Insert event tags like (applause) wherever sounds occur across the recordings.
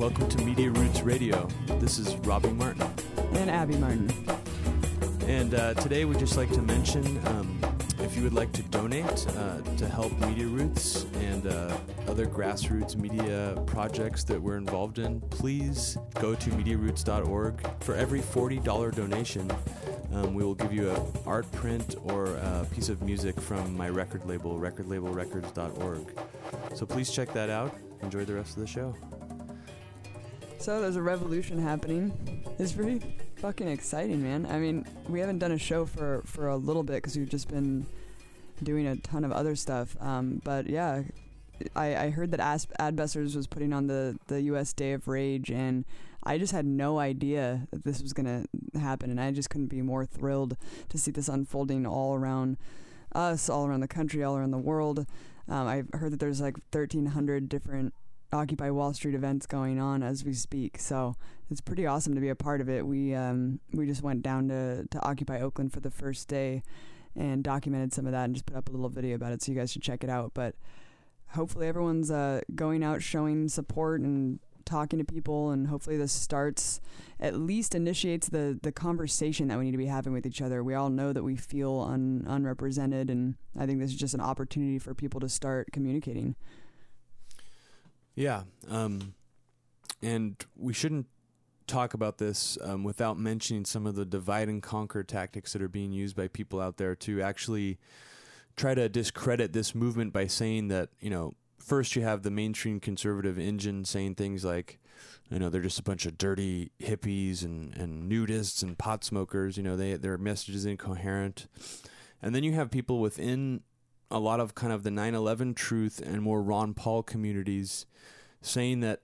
Welcome to Media Roots Radio. This is Robbie Martin. And Abby Martin. And uh, today we'd just like to mention um, if you would like to donate uh, to help Media Roots and uh, other grassroots media projects that we're involved in, please go to MediaRoots.org. For every $40 donation, um, we will give you an art print or a piece of music from my record label, recordlabelrecords.org. So please check that out. Enjoy the rest of the show. So there's a revolution happening. It's pretty fucking exciting, man. I mean, we haven't done a show for for a little bit because we've just been doing a ton of other stuff. Um, but yeah, I, I heard that As- Adbusters was putting on the the U.S. Day of Rage, and I just had no idea that this was gonna happen, and I just couldn't be more thrilled to see this unfolding all around us, all around the country, all around the world. Um, I've heard that there's like 1,300 different Occupy Wall Street events going on as we speak. So it's pretty awesome to be a part of it. We um, we just went down to, to Occupy Oakland for the first day and documented some of that and just put up a little video about it. So you guys should check it out. But hopefully everyone's uh, going out showing support and talking to people and hopefully this starts at least initiates the the conversation that we need to be having with each other we all know that we feel un, unrepresented and i think this is just an opportunity for people to start communicating Yeah, um, and we shouldn't talk about this um, without mentioning some of the divide and conquer tactics that are being used by people out there to actually try to discredit this movement by saying that you know first you have the mainstream conservative engine saying things like you know they're just a bunch of dirty hippies and, and nudists and pot smokers you know they their message is incoherent. And then you have people within a lot of kind of the 9/11 truth and more Ron Paul communities saying that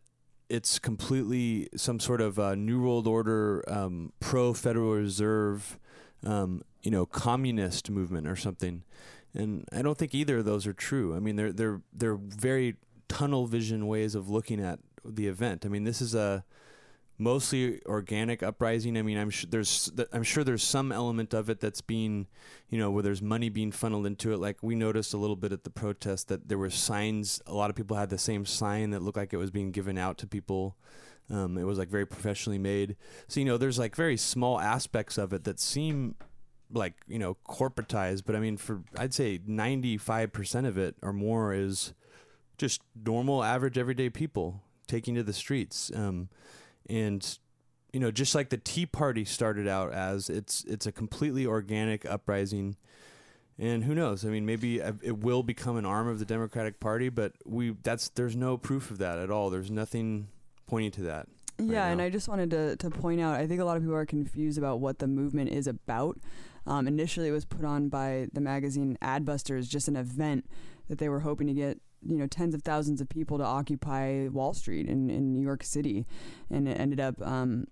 it's completely some sort of uh, new world order um, pro Federal Reserve um, you know communist movement or something and I don't think either of those are true. I mean they're they're they're very tunnel vision ways of looking at the event. I mean this is a mostly organic uprising. I mean, I'm sure there's I'm sure there's some element of it that's being, you know, where there's money being funneled into it. Like we noticed a little bit at the protest that there were signs. A lot of people had the same sign that looked like it was being given out to people. Um, it was like very professionally made. So you know, there's like very small aspects of it that seem like you know corporatized, but I mean, for I'd say 95 percent of it or more is just normal, average, everyday people taking to the streets. Um, and you know just like the tea party started out as it's it's a completely organic uprising. And who knows? I mean maybe it will become an arm of the democratic party but we that's there's no proof of that at all. There's nothing pointing to that yeah right and i just wanted to, to point out i think a lot of people are confused about what the movement is about. Um, initially it was put on by the magazine adbusters just an event that they were hoping to get you know tens of thousands of people to occupy Wall Street in, in New York City, and it ended up. Um,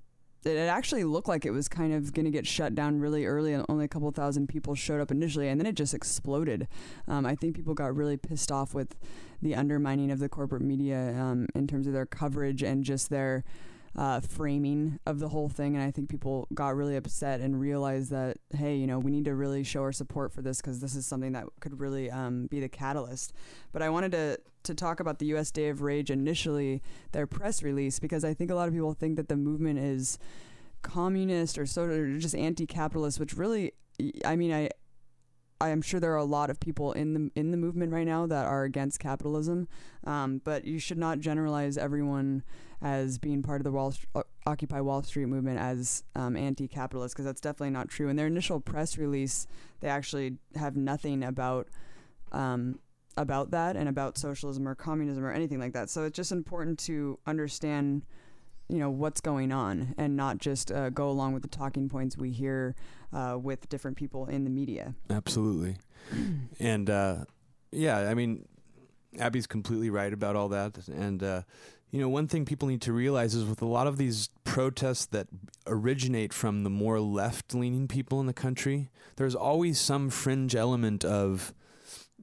it actually looked like it was kind of going to get shut down really early, and only a couple thousand people showed up initially, and then it just exploded. Um, I think people got really pissed off with the undermining of the corporate media um, in terms of their coverage and just their uh, framing of the whole thing. And I think people got really upset and realized that, hey, you know, we need to really show our support for this because this is something that could really um, be the catalyst. But I wanted to, to talk about the U.S. Day of Rage initially, their press release, because I think a lot of people think that the movement is communist or sort of just anti-capitalist, which really, I mean, I I am sure there are a lot of people in the in the movement right now that are against capitalism, um, but you should not generalize everyone as being part of the Wall St- Occupy Wall Street movement as um, anti-capitalist because that's definitely not true. In their initial press release, they actually have nothing about um, about that and about socialism or communism or anything like that. So it's just important to understand you know what's going on and not just uh, go along with the talking points we hear uh, with different people in the media. Absolutely. (clears throat) and uh, yeah, I mean, Abby's completely right about all that. And, uh, you know, one thing people need to realize is with a lot of these protests that originate from the more left leaning people in the country, there's always some fringe element of,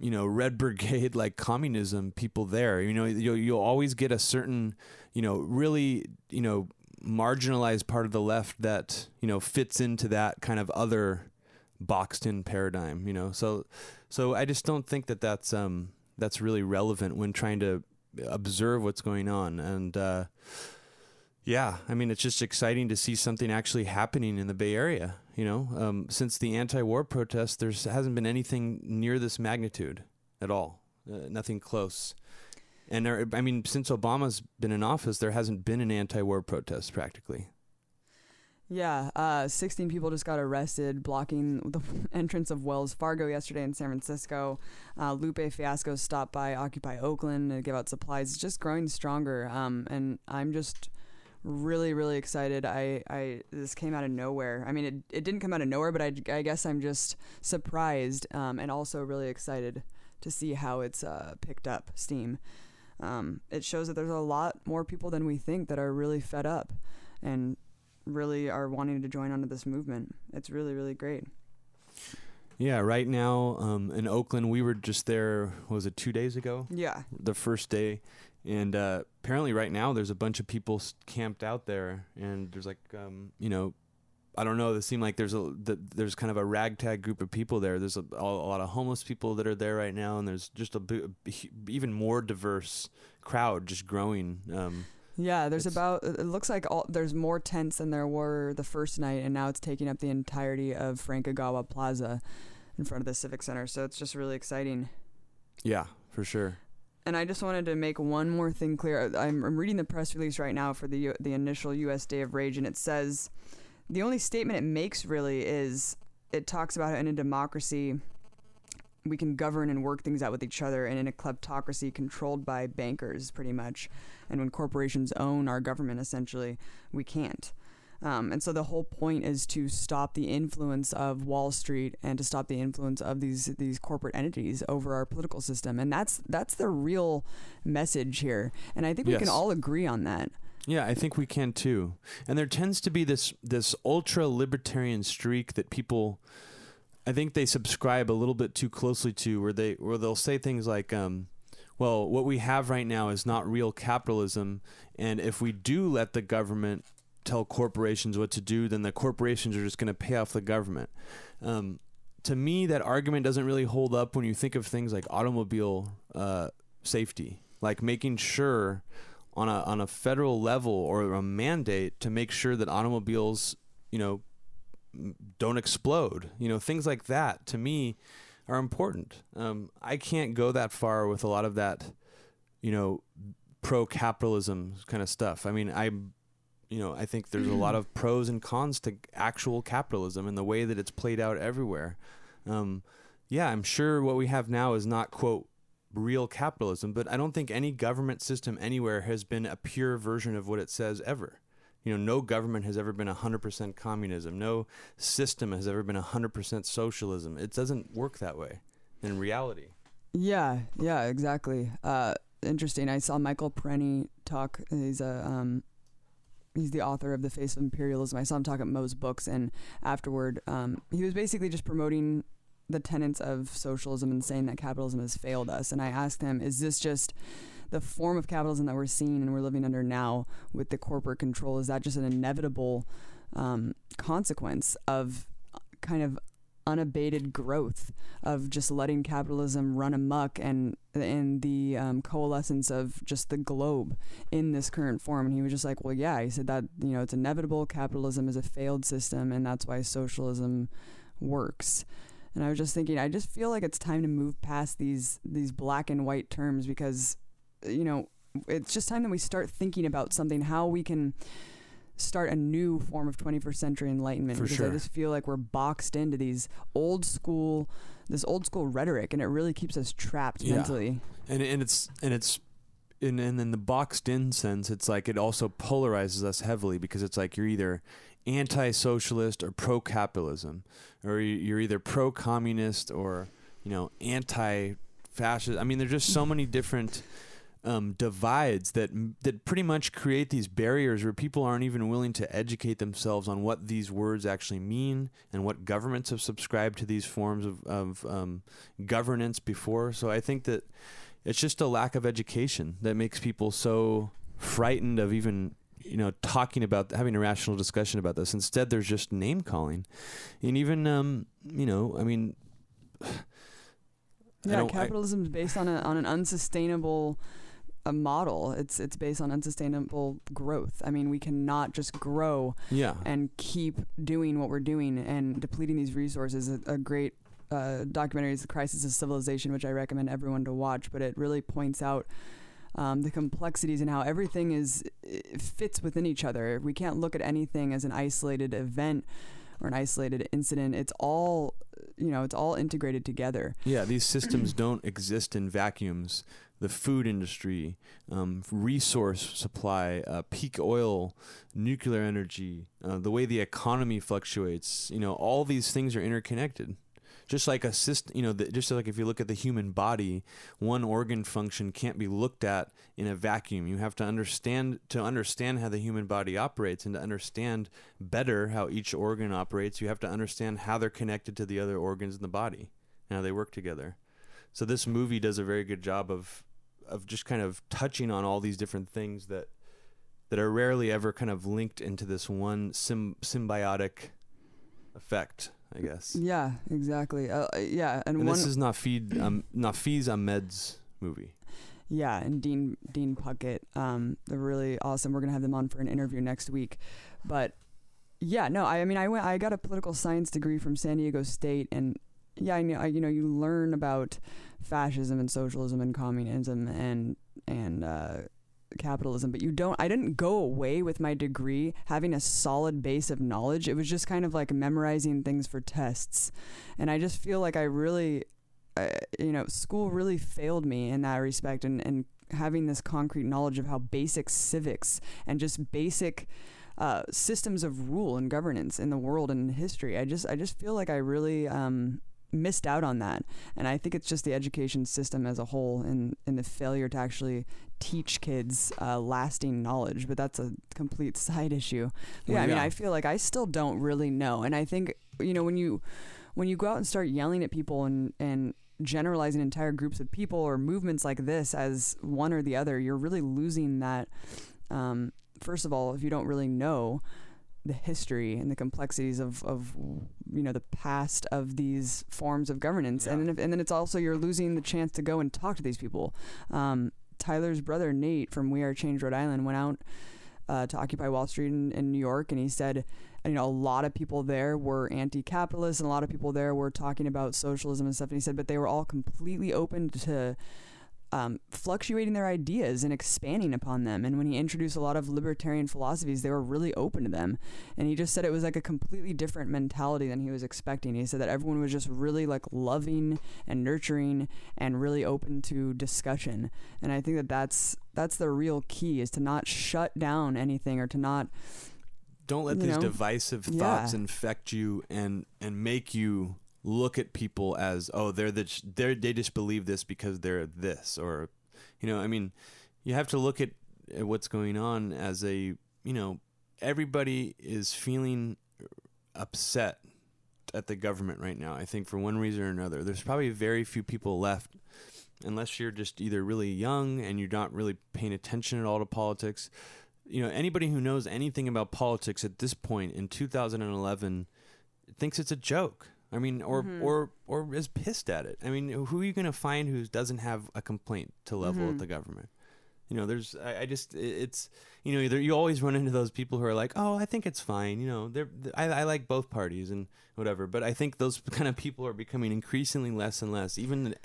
you know, red brigade like communism people there. You know, you'll, you'll always get a certain, you know, really, you know, marginalized part of the left that you know fits into that kind of other boxed in paradigm you know so so i just don't think that that's um that's really relevant when trying to observe what's going on. And uh, yeah, I mean, it's just exciting to see something actually happening in the Bay Area. You know, um, since the anti-war protests, there hasn't been anything near this magnitude at all. Uh, nothing close. And there, I mean, since Obama's been in office, there hasn't been an anti-war protest practically. Yeah, uh, 16 people just got arrested blocking the (laughs) entrance of Wells Fargo yesterday in San Francisco. Uh, Lupe Fiasco stopped by Occupy Oakland to give out supplies. It's just growing stronger. Um, and I'm just really, really excited. I, I this came out of nowhere. I mean, it, it didn't come out of nowhere, but I, I guess I'm just surprised um, and also really excited to see how it's uh, picked up steam. Um, it shows that there's a lot more people than we think that are really fed up and really are wanting to join onto this movement. It's really, really great. Yeah, right now um, in Oakland, we were just there. was it two days ago? Yeah, the first day, and uh, apparently right now there's a bunch of people camped out there, and there's like um, you know, I don't know. It seemed like there's a the, there's kind of a ragtag group of people there. There's a, a, lot of homeless people that are there right now, and there's just a, even more diverse crowd just growing. Um, yeah, there's about. It looks like all, there's more tents than there were the first night, and now it's taking up the entirety of Frank Ogawa Plaza in front of the Civic Center. So it's just really exciting. Yeah, for sure. And I just wanted to make one more thing clear. I'm, I'm reading the press release right now for the the initial U.S. Day of Rage, and it says the only statement it makes really is it talks about in a democracy we can govern and work things out with each other and in a kleptocracy controlled by bankers pretty much and when corporations own our government essentially we can't um, and so the whole point is to stop the influence of Wall Street and to stop the influence of these these corporate entities over our political system. And that's that's the real message here. And I think we yes. can all agree on that. Yeah, I think we can too. And there tends to be this this ultra libertarian streak that people I think they subscribe a little bit too closely to, where they where they'll say things like, um, "Well, what we have right now is not real capitalism, and if we do let the government tell corporations what to do, then the corporations are just going to pay off the government." Um, to me, that argument doesn't really hold up when you think of things like automobile uh, safety, like making sure on a on a federal level or a mandate to make sure that automobiles, you know, don't explode. You know, things like that to me are important. Um, I can't go that far with a lot of that, you know, pro capitalism kind of stuff. I mean, I, you know, I think there's a lot of pros and cons to actual capitalism and the way that it's played out everywhere. Um, yeah, I'm sure what we have now is not quote real capitalism, but I don't think any government system anywhere has been a pure version of what it says ever. You know, no government has ever been 100% communism. No system has ever been 100% socialism. It doesn't work that way in reality. Yeah, yeah, exactly. Uh, interesting. I saw Michael Parenti talk. He's a um, he's the author of The Face of Imperialism. I saw him talk at Moe's books, and afterward, um, he was basically just promoting the tenets of socialism and saying that capitalism has failed us. And I asked him, is this just the form of capitalism that we're seeing and we're living under now with the corporate control? Is that just an inevitable um, consequence of kind of unabated growth of just letting capitalism run amok and in the um, coalescence of just the globe in this current form. And he was just like well yeah he said that you know it's inevitable. Capitalism is a failed system and that's why socialism works. And I was just thinking, I just feel like it's time to move past these these black and white terms because, you know, it's just time that we start thinking about something, how we can start a new form of 21st century enlightenment. For because sure. I just feel like we're boxed into these old school, this old school rhetoric, and it really keeps us trapped yeah. mentally. And and it's and it's in and in the boxed in sense, it's like it also polarizes us heavily because it's like you're either anti-socialist or pro-capitalism, or you're either pro-communist or you know anti-fascist. I mean, there's just so many different um, divides that that pretty much create these barriers where people aren't even willing to educate themselves on what these words actually mean and what governments have subscribed to these forms of, of um, governance before. So I think that it's just a lack of education that makes people so frightened of even you know talking about having a rational discussion about this instead there's just name calling and even um you know i mean (sighs) yeah capitalism is based on a on an unsustainable a model. It's it's based on unsustainable growth. I mean, we cannot just grow Yeah. and keep doing what we're doing and depleting these resources. A, a great uh, documentary is The Crisis of Civilization, which I recommend everyone to watch. But it really points out um, the complexities and how everything is fits within each other. We can't look at anything as an isolated event or an isolated incident. It's all you know. It's all integrated together. Yeah, these systems don't exist in vacuums. The food industry, um, resource supply, uh, peak oil, nuclear energy, uh, the way the economy fluctuates, you know, all these things are interconnected. Just like a system, you know, the, just like if you look at the human body, one organ function can't be looked at in a vacuum. You have to understand to understand how the human body operates and to understand better how each organ operates. You have to understand how they're connected to the other organs in the body and how they work together. So this movie does a very good job of of just kind of touching on all these different things that that are rarely ever kind of linked into this one sym- symbiotic effect, I guess. Yeah, exactly. Uh, yeah, and, And one this is Nafid um, Nafeez Ahmed's movie. Yeah, and Dean Dean Puckett, um, they're really awesome. We're gonna have them on for an interview next week. But yeah, no, I, I mean, I went, I got a political science degree from San Diego State, and yeah, I know, I, you know, you learn about fascism and socialism and communism and and uh, capitalism, but you don't. I didn't go away with my degree having a solid base of knowledge. It was just kind of like memorizing things for tests, and I just feel like I really uh, you know, school really failed me in that respect, and and having this concrete knowledge of how basic civics and just basic uh, systems of rule and governance in the world and history. I just I just feel like I really um, missed out on that, and I think it's just the education system as a whole and and the failure to actually teach kids uh, lasting knowledge. But that's a complete (laughs) side issue. But yeah, Well, I mean. I feel like I still don't really know, and I think you know when you when you go out and start yelling at people and and generalizing entire groups of people or movements like this as one or the other, you're really losing that. Um, first of all, if you don't really know the history and the complexities of, of you know the past of these forms of governance, and then if, and then it's also you're losing the chance to go and talk to these people. Um, Tyler's brother Nate from We Are Change Rhode Island went out uh, to Occupy Wall Street in, in New York, and he said, you know, a lot of people there were anti-capitalist, and a lot of people there were talking about socialism and stuff. And he said, but they were all completely open to um, fluctuating their ideas and expanding upon them. And when he introduced a lot of libertarian philosophies, they were really open to them. And he just said it was like a completely different mentality than he was expecting. He said that everyone was just really like loving and nurturing and really open to discussion. And I think that that's that's the real key is to not shut down anything or to not Don't let these know? divisive Yeah. thoughts infect you and and make you look at people as oh they're the they're, they just believe this because they're this or you know I mean you have to look at, at what's going on as a you know everybody is feeling upset at the government right now I think for one reason or another. There's probably very few people left unless you're just either really young and you're not really paying attention at all to politics. You know anybody who knows anything about politics at this point in 2011 thinks it's a joke i mean or Mhm. or or is pissed at it i mean who are you going to find who doesn't have a complaint to level Mhm. at the government you know there's i, I just it's you know you always run into those people who are like oh i think it's fine you know they're I, I like both parties and whatever but i think those (laughs) kind of people are becoming increasingly less and less even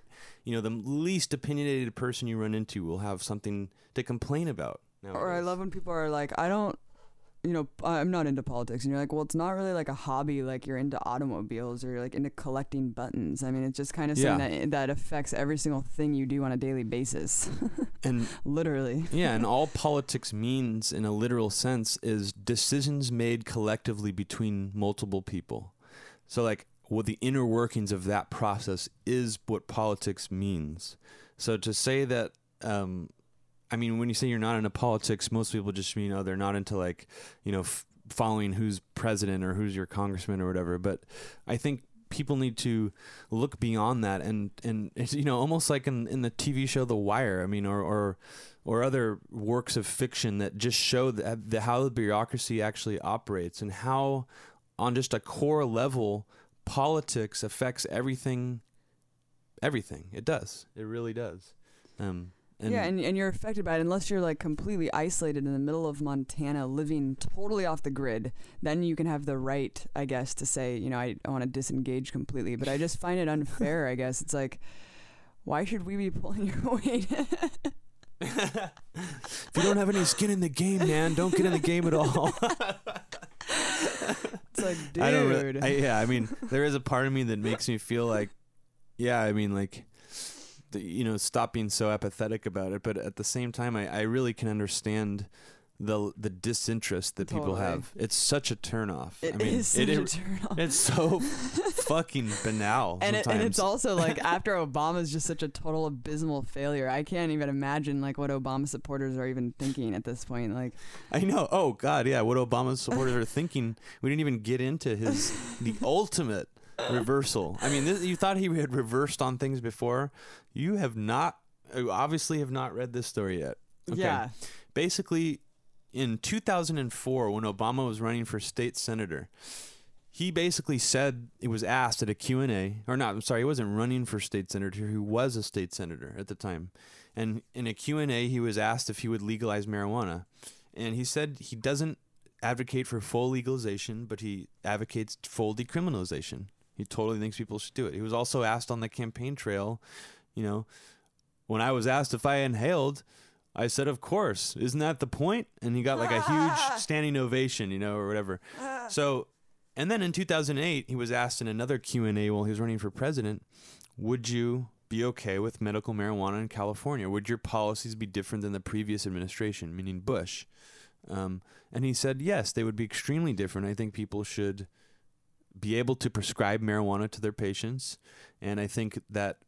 you know the least opinionated person you run into will have something to complain about Or I love when people are like, I don't, you know, I'm not into politics, and you're like, well, it's not really like a hobby. Like you're into automobiles or you're like into collecting buttons. I mean, it's just kind of Yeah. something that that affects every single thing you do on a daily basis, (laughs) and literally. (laughs) yeah, and all politics means in a literal sense is decisions made collectively between multiple people. So like what the inner workings of that process is what politics means. So to say that um I mean when you say you're not into politics, most people just mean oh they're not into like, you know, f- following who's president or who's your congressman or whatever, but I think people need to look beyond that and and (laughs) it's you know almost like in in the TV show The Wire I mean or or or other works of fiction that just show that the, how the bureaucracy actually operates and how on just a core level politics affects everything everything. It does. It really does. Um And yeah, and, and you're affected by it unless you're like completely isolated in the middle of Montana, living totally off the grid. Then you can have the right, I guess, to say, you know, I, I want to disengage completely. But I just find it unfair. I guess it's like, why should we be pulling (laughs) your weight? if you don't have any skin in the game, man, don't get in the game at all. it's like, dude. I don't really, I, yeah, I mean, there is a part of me that makes me feel like, yeah, I mean, like, the, you know, stop being so apathetic about it. But at the same time, I, I really can understand the the disinterest that people have. It's such a turnoff. It I mean, is such it, a it- it's so (laughs) fucking banal. and, it, and it's also like (laughs) after Obama's just such a total abysmal failure, I can't even imagine like what Obama supporters are even thinking at this point. Like, I know. Oh God, yeah. What Obama supporters are thinking. We didn't even get into his the (laughs) ultimate reversal. I mean, this, you thought he had reversed on things before. You have not. You obviously have not read this story yet. Okay. yeah, Basically, in 2004, when Obama was running for state senator, he basically said he was asked at a Q&A or not I'm sorry he wasn't running for state senator he was a state senator at the time and in a Q&A he was asked if he would legalize marijuana and he said he doesn't advocate for full legalization but he advocates full decriminalization he totally thinks people should do it he was also asked on the campaign trail you know when I was asked if I inhaled I said of course isn't that the point?" and he got like a huge (laughs) standing ovation you know or whatever (laughs) so and then in 2008, he was asked in another Q&A while he was running for president, would you be okay with medical marijuana in California? Would your policies be different than the previous administration, meaning Bush? Um, and he said, yes, they would be extremely different. I think people should be able to prescribe marijuana to their patients. And I think that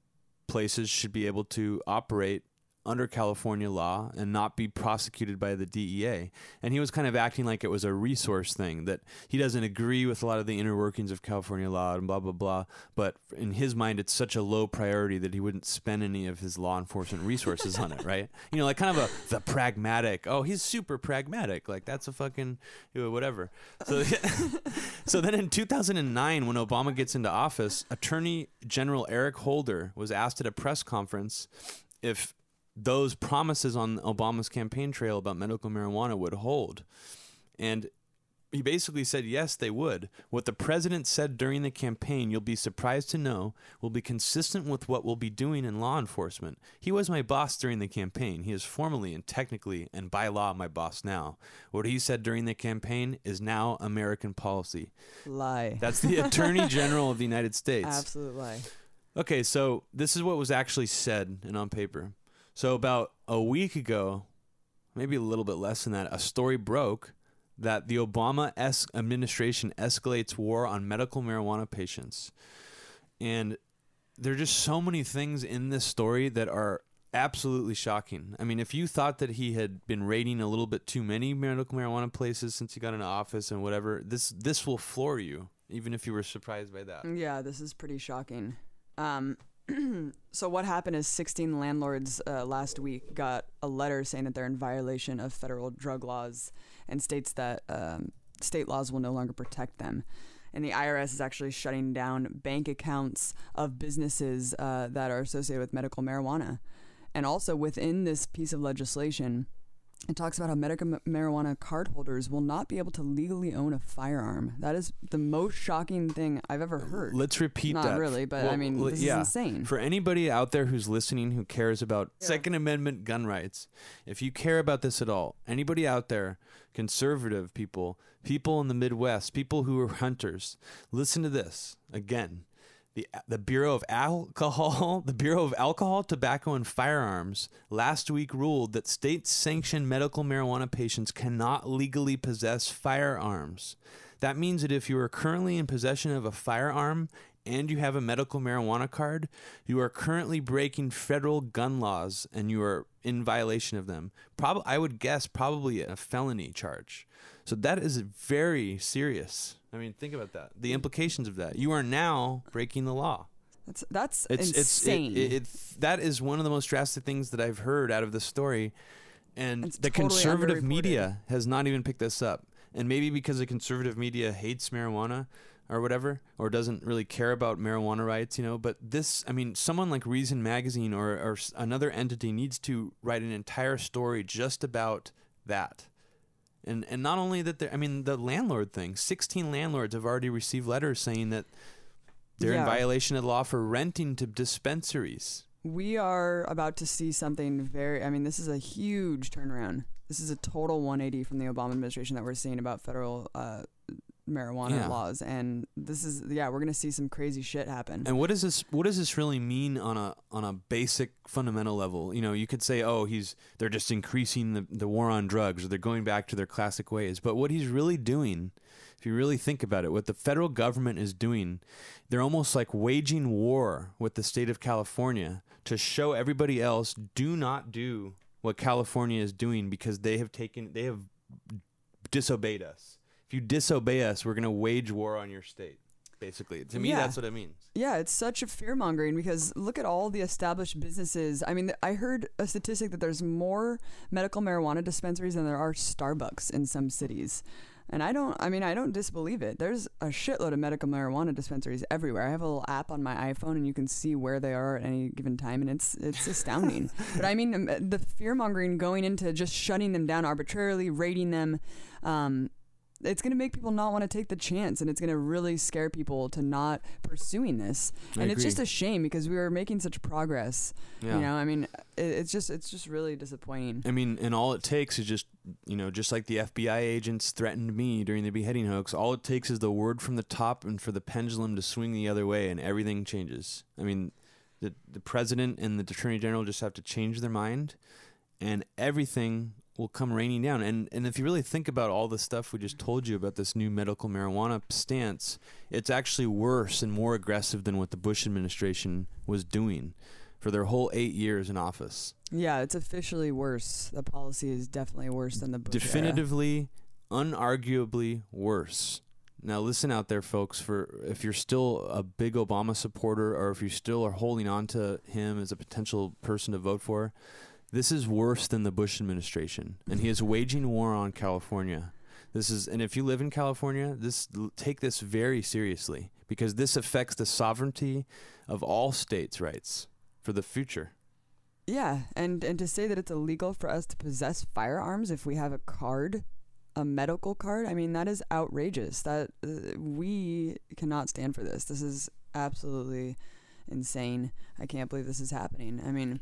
places should be able to operate under California law and not be prosecuted by the DEA. And he was kind of acting like it was a resource thing that he doesn't agree with a lot of the inner workings of California law and blah blah blah. But in his mind, it's such a low priority that he wouldn't spend any of his law enforcement resources on it, right? (laughs) You know, like kind of a the pragmatic. Oh, he's super pragmatic. Like that's a fucking whatever. So (laughs) so then in 2009, when Obama gets into office, Attorney General Eric Holder was asked at a press conference if those promises on Obama's campaign trail about medical marijuana would hold. And he basically said, yes, they would. What the president said during the campaign, you'll be surprised to know, will be consistent with what we'll be doing in law enforcement. He was my boss during the campaign. He is formally and technically and by law my boss now. What he said during the campaign is now American policy. lie. That's the Attorney (laughs) General of the United States. Absolute lie. Okay, so this is what was actually said and on paper. So about a week ago, maybe a little bit less than that, a story broke that the Obama administration escalates war on medical marijuana patients. And there are just so many things in this story that are absolutely shocking. I mean, if you thought that he had been raiding a little bit too many medical marijuana places since he got into office and whatever, this this will floor you, even if you were surprised by that. Yeah, this is pretty shocking. Um, (clears throat) so what happened is 16 landlords uh, last week got a letter saying that they're in violation of federal drug laws and states that um, state laws will no longer protect them. And the IRS is actually shutting down bank accounts of businesses uh, that are associated with medical marijuana. And also within this piece of legislation, it talks about how medical marijuana card holders will not be able to legally own a firearm. That is the most shocking thing I've ever heard. Let's repeat Not that. really, but I mean, this yeah. is insane. For anybody out there who's listening who cares about Yeah. Second Amendment gun rights, if you care about this at all, anybody out there, conservative people, people in the Midwest, people who are hunters, listen to this again. The, the Bureau of Alcohol, (laughs) the Bureau of Alcohol, Tobacco, and Firearms last week ruled that state-sanctioned medical marijuana patients cannot legally possess firearms. That means that if you are currently in possession of a firearm and you have a medical marijuana card, you are currently breaking federal gun laws and you are in violation of them. Probably, I would guess, probably a felony charge. So that is very serious. I mean, think about that. The implications of that. You are now breaking the law. That's that's It's insane. it's it, it, it, that is one of the most drastic things that I've heard out of this story, and It's the totally conservative media has not even picked this up. And maybe because the conservative media hates marijuana, or whatever, or doesn't really care about marijuana rights, you know. But this, I mean, someone like Reason Magazine or, or another entity needs to write an entire story just about that. And and not only that, I mean, the landlord thing. Sixteen landlords have already received letters saying that they're Yeah. in violation of the law for renting to dispensaries. We are about to see something very. I mean, this is a huge turnaround. This is a total 180 from the Obama administration that we're seeing about federal uh, marijuana Yeah. laws, and this is yeah, we're gonna see some crazy shit happen. And what does this what does this really mean on a on a basic fundamental level? You know, you could say, oh, he's they're just increasing the, the war on drugs or they're going back to their classic ways. But what he's really doing, if you really think about it, what the federal government is doing, they're almost like waging war with the state of California to show everybody else do not do what California is doing because they have taken they have disobeyed us. If you disobey us, we're going to wage war on your state. Basically, to me, Yeah. that's what it means. Yeah, it's such a fear mongering because look at all the established businesses. I mean, I heard a statistic that there's more medical marijuana dispensaries than there are Starbucks in some cities. And I don't, I mean, I don't disbelieve it. There's a shitload of medical marijuana dispensaries everywhere. I have a little app on my iPhone and you can see where they are at any given time and it's, it's astounding. (laughs) but I mean, um, the fear mongering going into just shutting them down arbitrarily, raiding them, um, it's going to make people not want to take the chance and it's going to really scare people to not pursuing this I and it's just a shame because we were making such progress Yeah. you know i mean it, it's just it's just really disappointing I mean, and all it takes is just, you know, just like the FBI agents threatened me during the beheading hoax, all it takes is the word from the top and for the pendulum to swing the other way and everything changes. I mean, the the president and the attorney general just have to change their mind and everything will come raining down. And and if you really think about all the stuff we just told you about this new medical marijuana stance, it's actually worse and more aggressive than what the Bush administration was doing for their whole 8 years in office. yeah it's officially worse the policy is definitely worse than the Bush era. definitively, unarguably worse. Now, listen out there, folks. For if you're still a big Obama supporter, or if you still are holding on to him as a potential person to vote for, this is worse than the Bush administration, and he is waging war on California. This is, and if you live in California, this take this very seriously because this affects the sovereignty of all states' rights for the future. yeah and and to say that it's illegal for us to possess firearms if we have a card a medical card i mean that is outrageous that uh, we cannot stand for this this is absolutely insane i can't believe this is happening i mean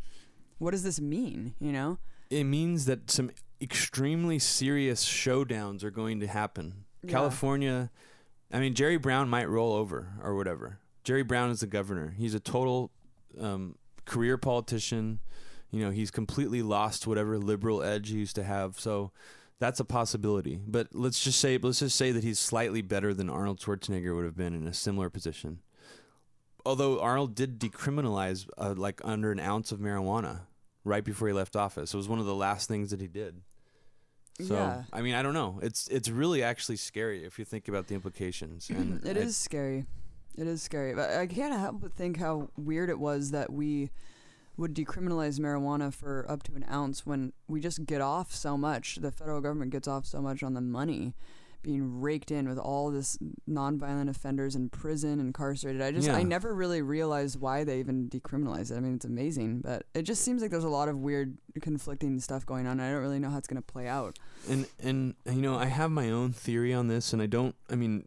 what does this mean you know it means that some extremely serious showdowns are going to happen. Yeah. California, I mean, Jerry Brown might roll over or whatever. Jerry Brown is the governor. He's a total um, career politician. You know, he's completely lost whatever liberal edge he used to have. So that's a possibility. But let's just say, let's just say that he's slightly better than Arnold Schwarzenegger would have been in a similar position. Although Arnold did decriminalize uh, like under an ounce of marijuana right before he left office. It was one of the last things that he did. So Yeah. I mean, I don't know. It's it's really actually scary if you think about the implications. (clears throat) And It I- is scary. It is scary. But I can't help but think how weird it was that we would decriminalize marijuana for up to an ounce when we just get off so much. The federal government gets off so much on the money being raked in with all this nonviolent offenders in prison, incarcerated. I just Yeah. I never really realized why they even decriminalized it. I mean, it's amazing, but it just seems like there's a lot of weird conflicting stuff going on. I don't really know how it's going to play out. And and you know, I have my own theory on this, and I don't. I mean,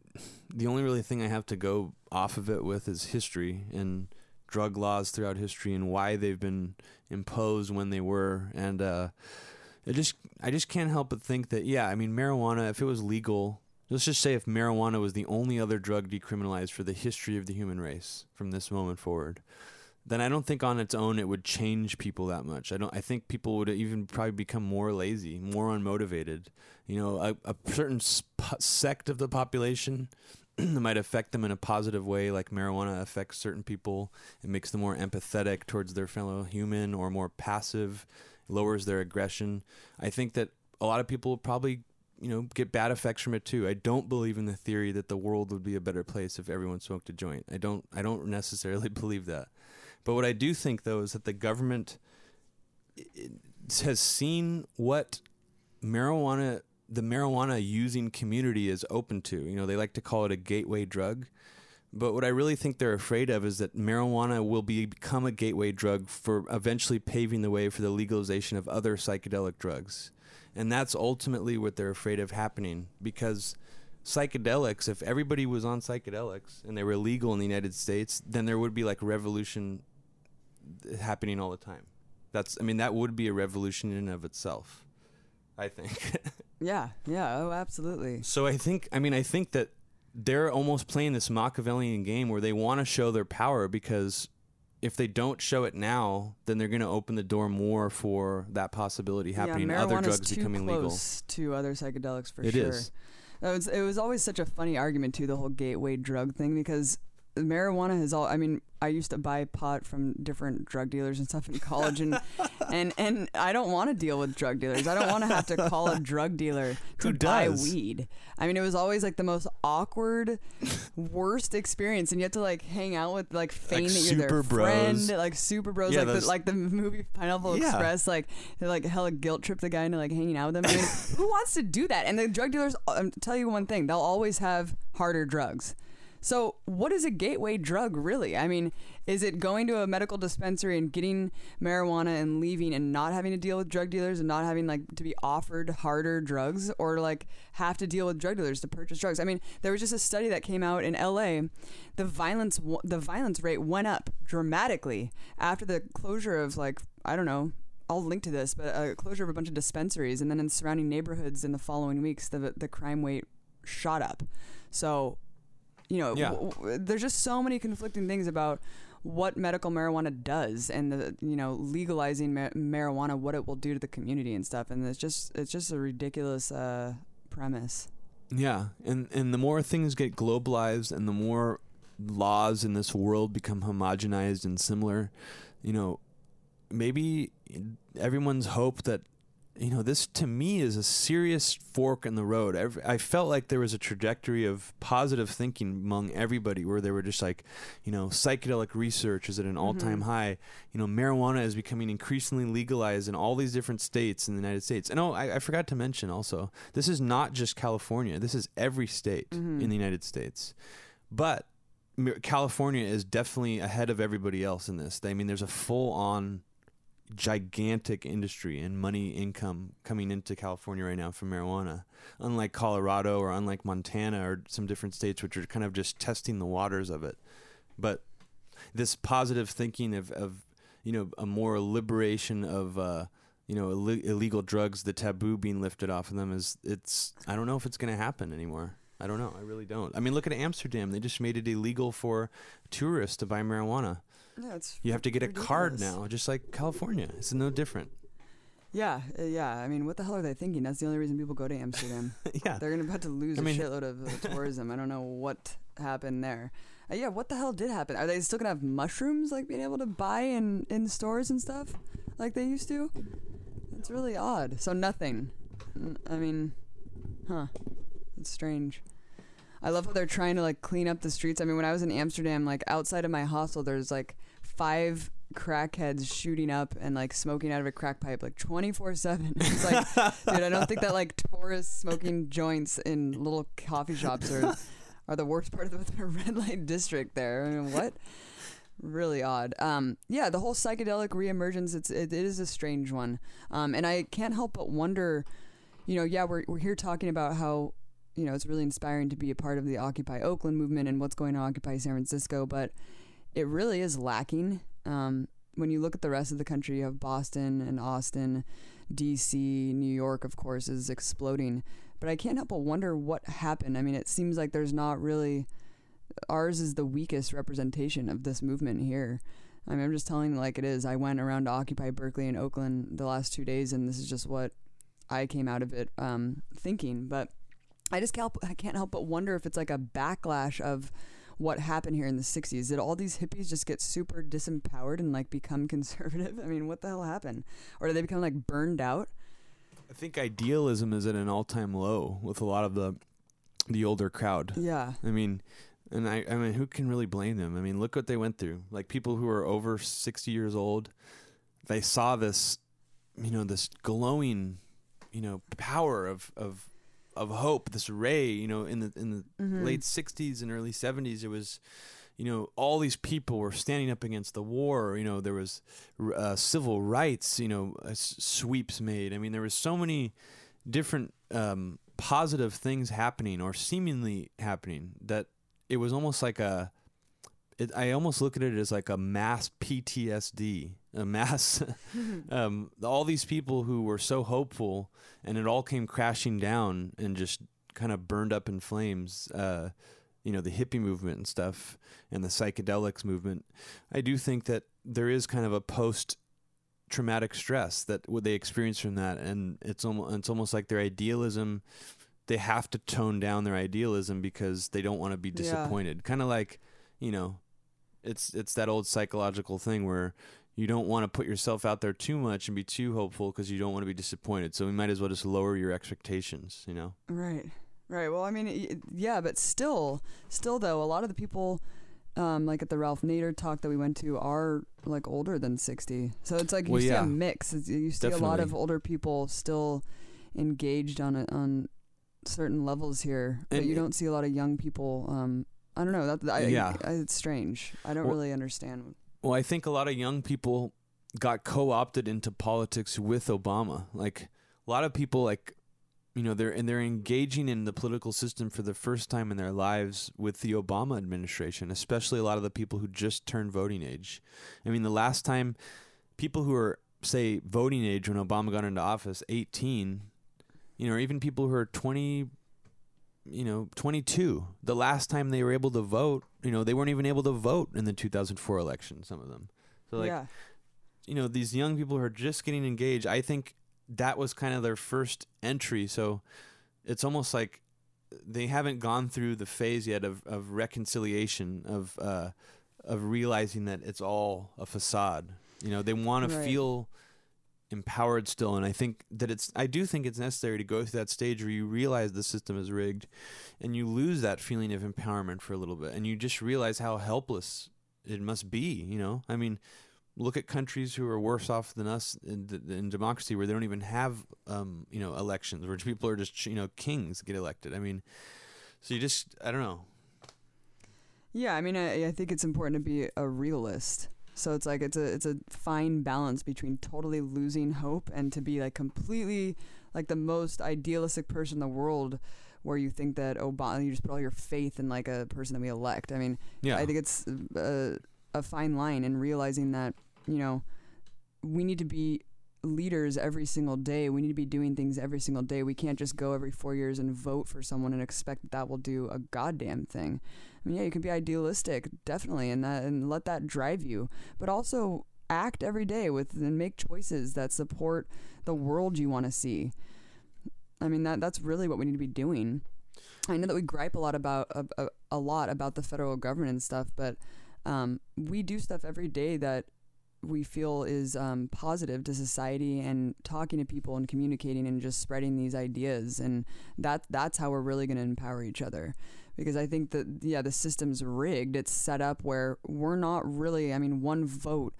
the only really thing I have to go off of it with is history and drug laws throughout history and why they've been imposed when they were. And uh, I just I just can't help but think that yeah, I mean, marijuana. If it was legal, let's just say if marijuana was the only other drug decriminalized for the history of the human race from this moment forward. Then I don't think on its own it would change people that much. I don't. I think people would even probably become more lazy, more unmotivated you know, a, a certain sp- sect of the population (clears throat) that might affect them in a positive way, like marijuana affects certain people. It makes them more empathetic towards their fellow human or more passive, lowers their aggression. I think that a lot of people probably, you know, get bad effects from it too. I don't believe in the theory that the world would be a better place if everyone smoked a joint. I don't I don't (laughs) necessarily believe that. But what I do think though is that the government has seen what marijuana the marijuana using community is open to. You know, they like to call it a gateway drug. But what I really think they're afraid of is that marijuana will be, become a gateway drug for eventually paving the way for the legalization of other psychedelic drugs. And that's ultimately what they're afraid of happening because psychedelics, if everybody was on psychedelics and they were legal in the United States, then there would be like revolution happening all the time. That's I mean that would be a revolution in and of itself. I think. (laughs) yeah, yeah, oh absolutely. So I think I mean I think that they're almost playing this Machiavellian game where they want to show their power because if they don't show it now, then they're going to open the door more for that possibility happening. Yeah, other drugs too becoming close legal. To other psychedelics, for it sure. It is. It was, it was always such a funny argument too, the whole gateway drug thing, because marijuana has all i mean i used to buy pot from different drug dealers and stuff in college and (laughs) and and i don't want to deal with drug dealers. I don't want to have to call a drug dealer to buy weed. I mean it was always like the most awkward worst experience and you have to like hang out with like feign like that you're their bros. friend like super bros yeah, like the, like the movie pineapple yeah. express like they like hella guilt trip the guy into like hanging out with them I mean, (laughs) who wants to do that? And the drug dealers i'll um, tell you one thing they'll always have harder drugs so, what is a gateway drug really? I mean, is it going to a medical dispensary and getting marijuana and leaving and not having to deal with drug dealers and not having like to be offered harder drugs or like have to deal with drug dealers to purchase drugs? I mean, there was just a study that came out in LA. The violence the violence rate went up dramatically after the closure of like I don't know I'll link to this, but a closure of a bunch of dispensaries, and then in surrounding neighborhoods in the following weeks, the the crime rate shot up. So you know, yeah. w- w- there's just so many conflicting things about what medical marijuana does and the you know legalizing ma- marijuana what it will do to the community and stuff. And it's just it's just a ridiculous uh, premise. Yeah. And and the more things get globalized and the more laws in this world become homogenized and similar you know maybe everyone's hope that you know, this to me is a serious fork in the road. I felt like there was a trajectory of positive thinking among everybody where they were just like, you know, psychedelic research is at an all time mm-hmm. high. You know, marijuana is becoming increasingly legalized in all these different states in the United States. And oh, I, I forgot to mention also, this is not just California, this is every state mm-hmm. in the United States. But California is definitely ahead of everybody else in this. I mean, there's a full on gigantic industry and money income coming into California right now from marijuana. Unlike Colorado or unlike Montana or some different states which are kind of just testing the waters of it. But this positive thinking of, of you know, a more liberation of uh, you know, Ill- illegal drugs, the taboo being lifted off of them is it's I don't know if it's going to happen anymore. I don't know. I really don't. I mean, look at Amsterdam. They just made it illegal for tourists to buy marijuana. It's you have to get ridiculous. a card now, just like California. It's no different. Yeah, uh, yeah. I mean, what the hell are they thinking? That's the only reason people go to Amsterdam. (laughs) yeah, they're gonna about to lose I a mean, shitload of uh, (laughs) tourism. I don't know what happened there. Uh, yeah, what the hell did happen? Are they still gonna have mushrooms like being able to buy in in stores and stuff like they used to? It's really odd. So nothing. I mean, huh? It's strange. I love how they're trying to like clean up the streets. I mean, when I was in Amsterdam, like outside of my hostel, there's like five crackheads shooting up and like smoking out of a crack pipe like 24 7 (laughs) it's like dude i don't think that like tourists smoking joints in little coffee shops are are the worst part of the red light district there. I mean what? Really odd. Um yeah the whole psychedelic reemergence it's it, it is a strange one. Um and i can't help but wonder you know yeah we're, we're here talking about how you know it's really inspiring to be a part of the occupy oakland movement and what's going to occupy san francisco but it really is lacking. Um, when you look at the rest of the country, you have Boston and Austin, DC, New York, of course, is exploding. But I can't help but wonder what happened. I mean, it seems like there's not really. Ours is the weakest representation of this movement here. I mean, I'm just telling you like it is. I went around to Occupy Berkeley and Oakland the last two days, and this is just what I came out of it um, thinking. But I just can't, I can't help but wonder if it's like a backlash of what happened here in the 60s. Did all these hippies just get super disempowered and like become (laughs) conservative? I mean, what the hell happened? Or did they become like burned out? I think idealism is at an all-time low with a lot of the the older crowd. Yeah. I mean, and I I mean, who can really blame them? I mean, look what they went through. Like people who are over 60 years old, they saw this, you know, this glowing, you know, power of of of hope, this ray. You know, in the in the mm-hmm. late '60s and early '70s, it was you know, all these people were standing up against the war. You know, there was uh, civil rights, you know, uh, sweeps made. I mean, there was so many different um, positive things happening or seemingly happening that it was almost like a. It, I almost look at it as like a mass PTSD, a mass. (laughs) (laughs) um, all these people who were so hopeful, and it all came crashing down and just kind of burned up in flames. Uh, you know the hippie movement and stuff and the psychedelics movement i do think that there is kind of a post traumatic stress that what they experience from that and it's almost it's almost like their idealism they have to tone down their idealism because they don't want to be disappointed yeah. kind of like you know it's it's that old psychological thing where you don't want to put yourself out there too much and be too hopeful because you don't want to be disappointed so we might as well just lower your expectations you know right Right. Well, I mean, yeah, but still, still though, a lot of the people, um, like at the Ralph Nader talk that we went to, are like older than sixty. So it's like you well, see yeah. a mix. It's, you see Definitely. a lot of older people still engaged on a, on certain levels here, but and you don't see a lot of young people. Um, I don't know. That I, yeah, I, it's strange. I don't well, really understand. Well, I think a lot of young people got co-opted into politics with Obama. Like a lot of people, like you know they're and they're engaging in the political system for the first time in their lives with the Obama administration, especially a lot of the people who just turned voting age. I mean, the last time people who are say voting age when Obama got into office, 18, you know, or even people who are 20 you know, 22. The last time they were able to vote, you know, they weren't even able to vote in the 2004 election, some of them. So like yeah. you know, these young people who are just getting engaged, I think that was kind of their first entry. So it's almost like they haven't gone through the phase yet of, of reconciliation of uh, of realizing that it's all a facade. You know, they want right. to feel empowered still, and I think that it's. I do think it's necessary to go through that stage where you realize the system is rigged, and you lose that feeling of empowerment for a little bit, and you just realize how helpless it must be. You know, I mean, look at countries who are worse off than us in, in democracy, where they don't even have um, you know elections, where (laughs) people are just you know kings get elected. I mean, so you just I don't know. Yeah, I mean, I, I think it's important to be a realist. So it's like it's a it's a fine balance between totally losing hope and to be like completely like the most idealistic person in the world where you think that oh, Obama you just put all your faith in like a person that we elect. I mean, yeah. I think it's a, a fine line in realizing that you know, we need to be leaders every single day. We need to be doing things every single day. We can't just go every four years and vote for someone and expect that, that will do a goddamn thing. I mean, yeah, you can be idealistic, definitely, and that and let that drive you, but also act every day with and make choices that support the world you want to see. I mean, that that's really what we need to be doing. I know that we gripe a lot about a, a, a lot about the federal government and stuff, but um, we do stuff every day that we feel is um, positive to society and talking to people and communicating and just spreading these ideas and that that's how we're really going to empower each other because I think that yeah the system's rigged it's set up where we're not really I mean one vote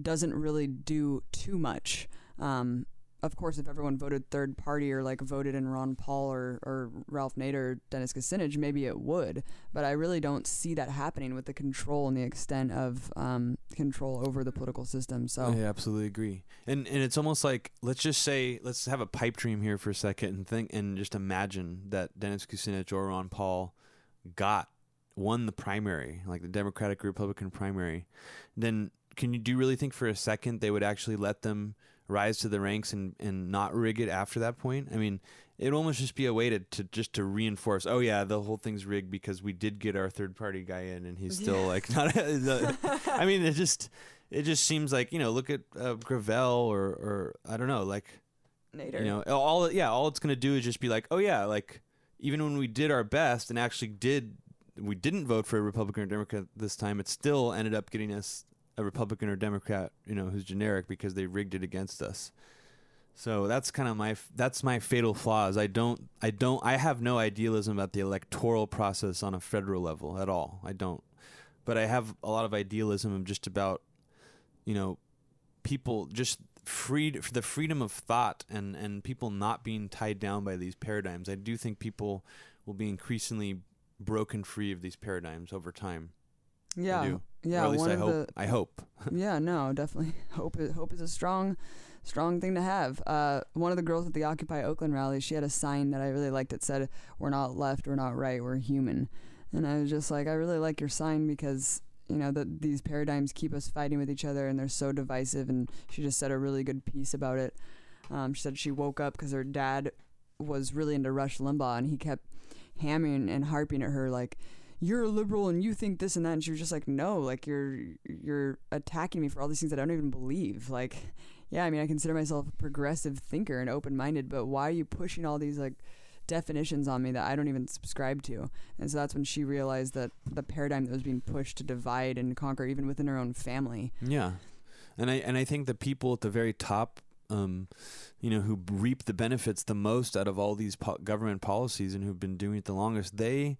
doesn't really do too much um, of course, if everyone voted third party or like voted in Ron Paul or, or Ralph Nader or Dennis Kucinich, maybe it would. But I really don't see that happening with the control and the extent of um, control over the political system. So I absolutely agree. And and it's almost like let's just say let's have a pipe dream here for a second and think and just imagine that Dennis Kucinich or Ron Paul got won the primary, like the Democratic Republican primary. Then can you do you really think for a second they would actually let them rise to the ranks and, and not rig it after that point. I mean, it'd almost just be a way to, to just to reinforce, oh yeah, the whole thing's rigged because we did get our third party guy in and he's still yeah. like not. (laughs) the, I mean, it just it just seems like you know, look at uh, Gravel or or I don't know, like Nader. You know, all yeah, all it's gonna do is just be like, oh yeah, like even when we did our best and actually did we didn't vote for a Republican or Democrat this time, it still ended up getting us a Republican or Democrat, you know, who's generic because they rigged it against us. So that's kind of my that's my fatal flaws. I don't I don't I have no idealism about the electoral process on a federal level at all. I don't. But I have a lot of idealism just about you know people just freed for the freedom of thought and and people not being tied down by these paradigms. I do think people will be increasingly broken free of these paradigms over time. Yeah, yeah. or at least I hope. the I hope. (laughs) yeah, no, definitely. (laughs) Hope is, hope is a strong, strong thing to have. Uh, one of the girls at the Occupy Oakland rally, she had a sign that I really liked. It said, "We're not left, we're not right, we're human." And I was just like, I really like your sign because you know that these paradigms keep us fighting with each other, and they're so divisive. And she just said a really good piece about it. Um, she said she woke up because her dad was really into Rush Limbaugh, and he kept hammering and harping at her like you're a liberal and you think this and that and she was just like no like you're you're attacking me for all these things that i don't even believe like yeah i mean i consider myself a progressive thinker and open-minded but why are you pushing all these like definitions on me that i don't even subscribe to. And so that's when she realized that the paradigm that was being pushed to divide and conquer even within her own family. Yeah, and I and I think the people at the very top, um, you know, who reap the benefits the most out of all these po- government policies and who've been doing it the longest, they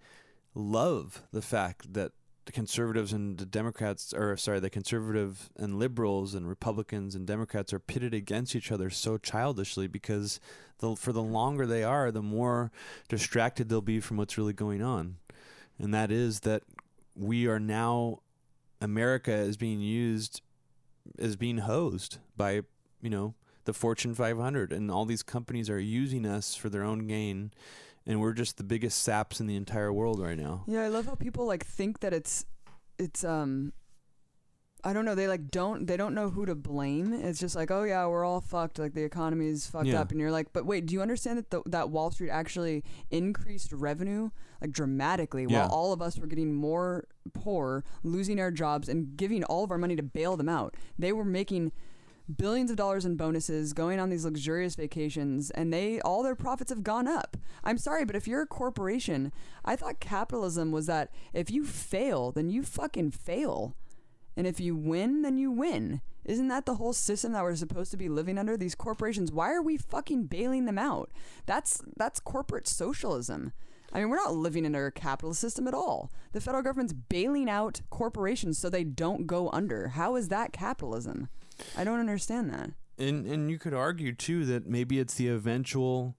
love the fact that the conservatives and the Democrats, or sorry, the conservative and liberals and Republicans and Democrats are pitted against each other so childishly because the, for the longer they are, the more distracted they'll be from what's really going on, and that is that we are now America is being used is being hosed by you know the Fortune 500 and all these companies are using us for their own gain and we're just the biggest saps in the entire world right now. Yeah, I love how people like think that it's it's um I don't know, they like don't they don't know who to blame. It's just like, "Oh yeah, we're all fucked. Like the economy is fucked Yeah. up." And you're like, "But wait, do you understand that the, that Wall Street actually increased revenue like dramatically Yeah. while all of us were getting more poor, losing our jobs and giving all of our money to bail them out. They were making billions of dollars in bonuses, going on these luxurious vacations, and they all their profits have gone up. I'm sorry, but if you're a corporation, I thought capitalism was that if you fail, then you fucking fail. And if you win, then you win. Isn't that the whole system that we're supposed to be living under? These corporations, why are we fucking bailing them out? That's that's corporate socialism. I mean, we're not living under a capitalist system at all. The federal government's bailing out corporations so they don't go under. How is that capitalism? I don't understand that. And and you could argue too that maybe it's the eventual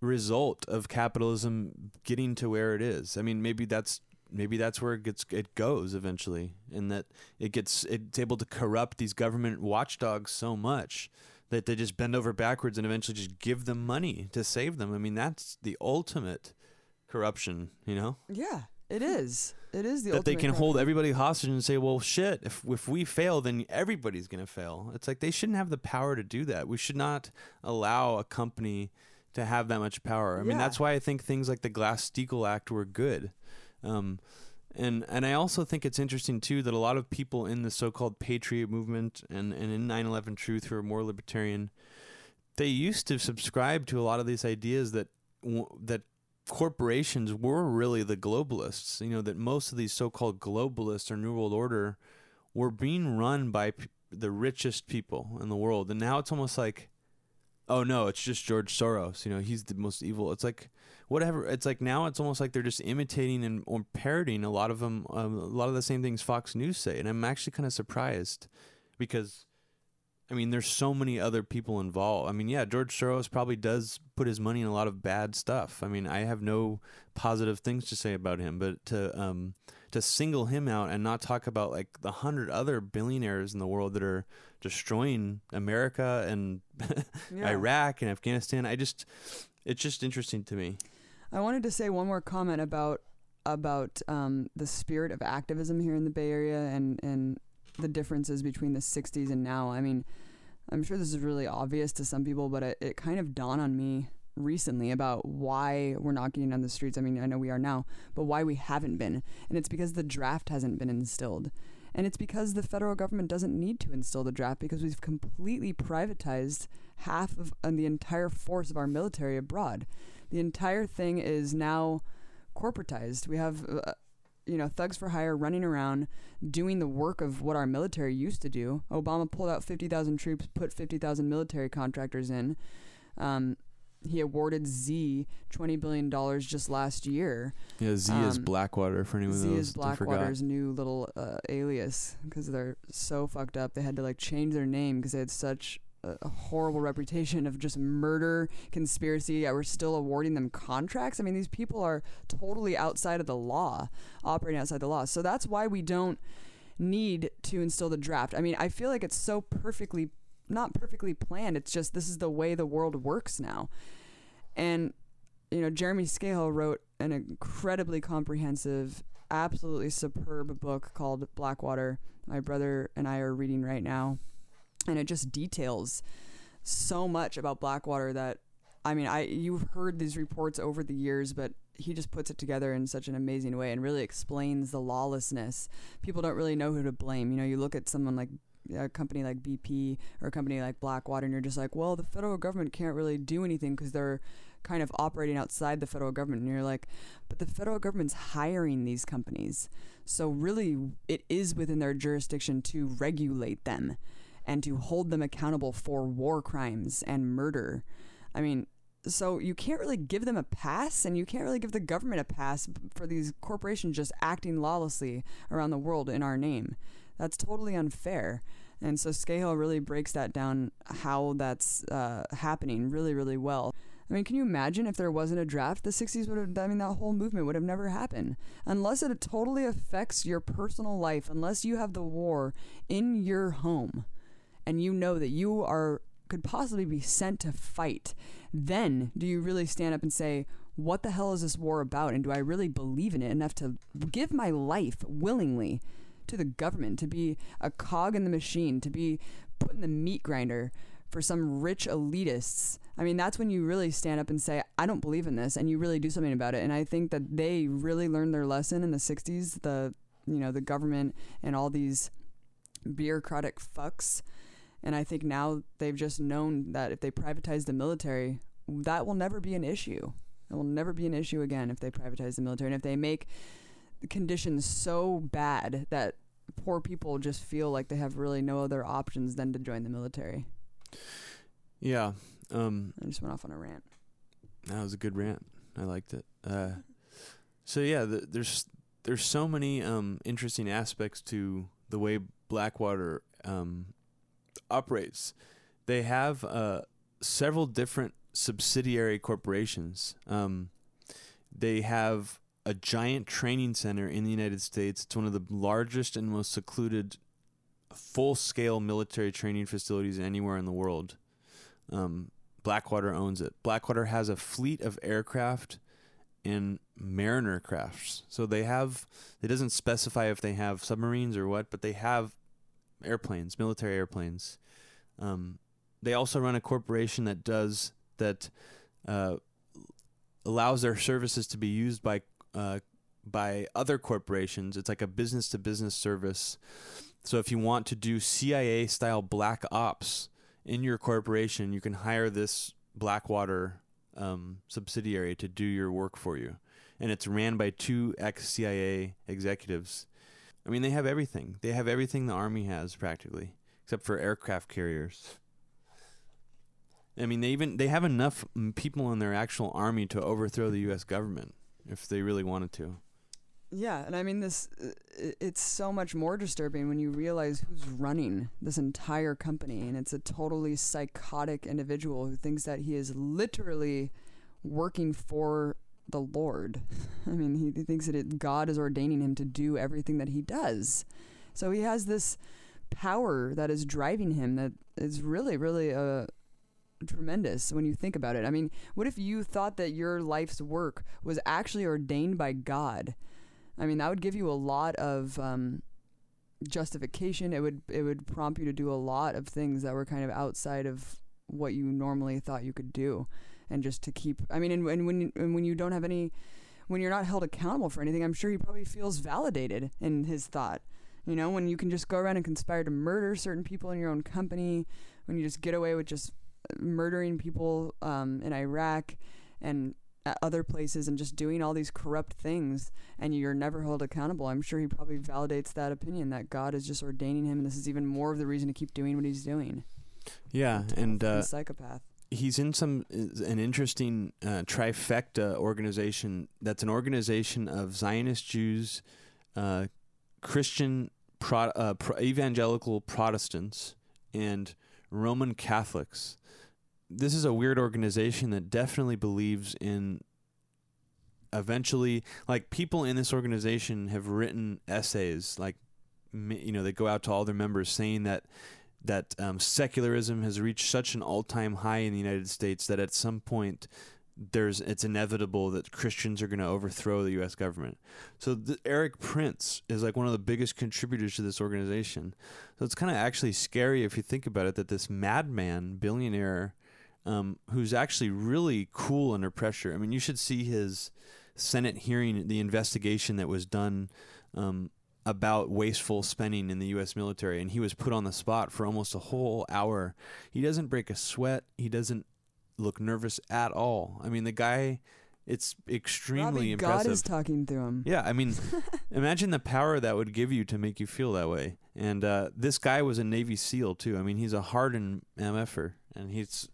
result of capitalism getting to where it is. I mean, maybe that's maybe that's where it gets it goes eventually, and that it gets it's able to corrupt these government watchdogs so much that they just bend over backwards and eventually just give them money to save them. I mean, that's the ultimate corruption, you know? Yeah, it is. It is the that they can hold everybody hostage and say, "Well, shit, if if we fail, then everybody's going to fail." It's like they shouldn't have the power to do that. We should not allow a company to have that much power. I mean, that's why I think things like the Glass-Steagall Act were good. Um, and and I also think it's interesting too that a lot of people in the so-called patriot movement and and in 9/11 Truth who are more libertarian, they used to subscribe to a lot of these ideas that that corporations were really the globalists. You know that most of these so-called globalists or New World Order were being run by p- the richest people in the world, and now it's almost like, oh no, it's just George Soros. You know, he's the most evil. It's like whatever. It's like now it's almost like they're just imitating and or parroting a lot of them, um, a lot of the same things Fox News say, and I'm actually kind of surprised because. I mean, there's so many other people involved. I mean, yeah, George Soros probably does put his money in a lot of bad stuff. I mean, I have no positive things to say about him, but to um, to single him out and not talk about like the hundred other billionaires in the world that are destroying America and (laughs) Yeah. Iraq and Afghanistan, I just it's just interesting to me. I wanted to say one more comment about about um, the spirit of activism here in the Bay Area and and the differences between the '60s and now. I mean, I'm sure this is really obvious to some people, but it, it kind of dawned on me recently about why we're not getting on the streets. I mean, I know we are now, but why we haven't been, and it's because the draft hasn't been instilled. And it's because the federal government doesn't need to instill the draft because we've completely privatized half of and the entire force of our military abroad. The entire thing is now corporatized. We have, uh, you know, thugs for hire running around doing the work of what our military used to do. Obama pulled out 50,000 troops, put 50,000 military contractors in. Um, he awarded Xe $20 billion just last year. Yeah, Xe is Um, Blackwater for anyone Xe is Blackwater's new little uh, alias because they're so fucked up. They had to like change their name because they had such a, horrible reputation of just murder, conspiracy. Yet we're still awarding them contracts. I mean, these people are totally outside of the law, operating outside the law. So that's why we don't need to instill the draft. I mean, I feel like it's so perfectly not perfectly planned. It's just this is the way the world works now. And you know, Jeremy Scahill wrote an incredibly comprehensive, absolutely superb book called Blackwater. My brother and I are reading right now, and it just details so much about Blackwater that I mean, I you've heard these reports over the years, but he just puts it together in such an amazing way and really explains the lawlessness. People don't really know who to blame. You know, you look at someone like a company like BP or a company like Blackwater, and you're just like, well, the federal government can't really do anything because they're kind of operating outside the federal government. And you're like, but the federal government's hiring these companies. So really, it is within their jurisdiction to regulate them and to hold them accountable for war crimes and murder. I mean, so you can't really give them a pass and you can't really give the government a pass for these corporations just acting lawlessly around the world in our name. That's totally unfair. And so Scahill really breaks that down how that's uh, happening really, really well. I mean, can you imagine if there wasn't a draft? The 60s would have, I mean, that whole movement would have never happened. Unless it totally affects your personal life, unless you have the war in your home and you know that you are could possibly be sent to fight, then do you really stand up and say, what the hell is this war about? And do I really believe in it enough to give my life willingly to the government, to be a cog in the machine, to be put in the meat grinder for some rich elitists. I mean, that's when you really stand up and say, I don't believe in this, and you really do something about it. And I think that they really learned their lesson in the 60s, the, you know, the government and all these bureaucratic fucks. And I think now they've just known that if they privatize the military, that will never be an issue. It will never be an issue again if they privatize the military. And if they make the conditions so bad that poor people just feel like they have really no other options than to join the military. Yeah. Um, I just went off on a rant. That was a good rant. I liked it. Uh, so yeah, the, there's there's so many um, interesting aspects to the way Blackwater um, operates. They have uh, several different subsidiary corporations. Um, they have a giant training center in the United States. It's one of the largest and most secluded full scale military training facilities anywhere in the world. Um, Blackwater owns it. Blackwater has a fleet of aircraft and mariner crafts. So they have, it doesn't specify if they have submarines or what, but they have airplanes, military airplanes. Um, they also run a corporation that does, that uh, allows their services to be used by, uh, by other corporations. It's like a business to business service. So if you want to do CIA style black ops, in your corporation, you can hire this Blackwater um, subsidiary to do your work for you. And it's ran by two ex CIA executives. I mean, they have everything. They have everything the Army has practically, except for aircraft carriers. I mean, they even they have enough people in their actual army to overthrow the U.S. government if they really wanted to. Yeah, and I mean this uh, it's so much more disturbing when you realize who's running this entire company and it's a totally psychotic individual who thinks that he is literally working for the Lord. (laughs) I mean, he, he thinks that it, God is ordaining him to do everything that he does. So he has this power that is driving him that is really really uh, tremendous when you think about it. I mean, what if you thought that your life's work was actually ordained by God? I mean, that would give you a lot of um, justification. It would it would prompt you to do a lot of things that were kind of outside of what you normally thought you could do, and just to keep. I mean, and, and when and when you don't have any, when you're not held accountable for anything, I'm sure he probably feels validated in his thought. You know, when you can just go around and conspire to murder certain people in your own company, when you just get away with just murdering people um, in Iraq and other places and just doing all these corrupt things and you're never held accountable. I'm sure he probably validates that opinion that God is just ordaining him and this is even more of the reason to keep doing what he's doing. Yeah, and uh, psychopath. He's in some an interesting uh, trifecta organization. That's an organization of Zionist Jews, uh, Christian pro, uh, pro, evangelical Protestants, and Roman Catholics. This is a weird organization that definitely believes in eventually like people in this organization have written essays like you know they go out to all their members saying that that um, secularism has reached such an all-time high in the United States that at some point there's it's inevitable that Christians are going to overthrow the U.S. government. So the, Erik Prince is like one of the biggest contributors to this organization. So it's kind of actually scary if you think about it that this madman billionaire, um, who's actually really cool under pressure. I mean, you should see his Senate hearing, the investigation that was done. Um, about wasteful spending in the U.S. military, and he was put on the spot for almost a whole hour. He doesn't break a sweat. He doesn't look nervous at all. I mean, the guy, it's extremely Robbie, impressive. God is talking through him. Yeah, I mean, (laughs) imagine the power that would give you to make you feel that way. And uh, this guy was a Navy SEAL too. I mean, he's a hardened MFer, and he's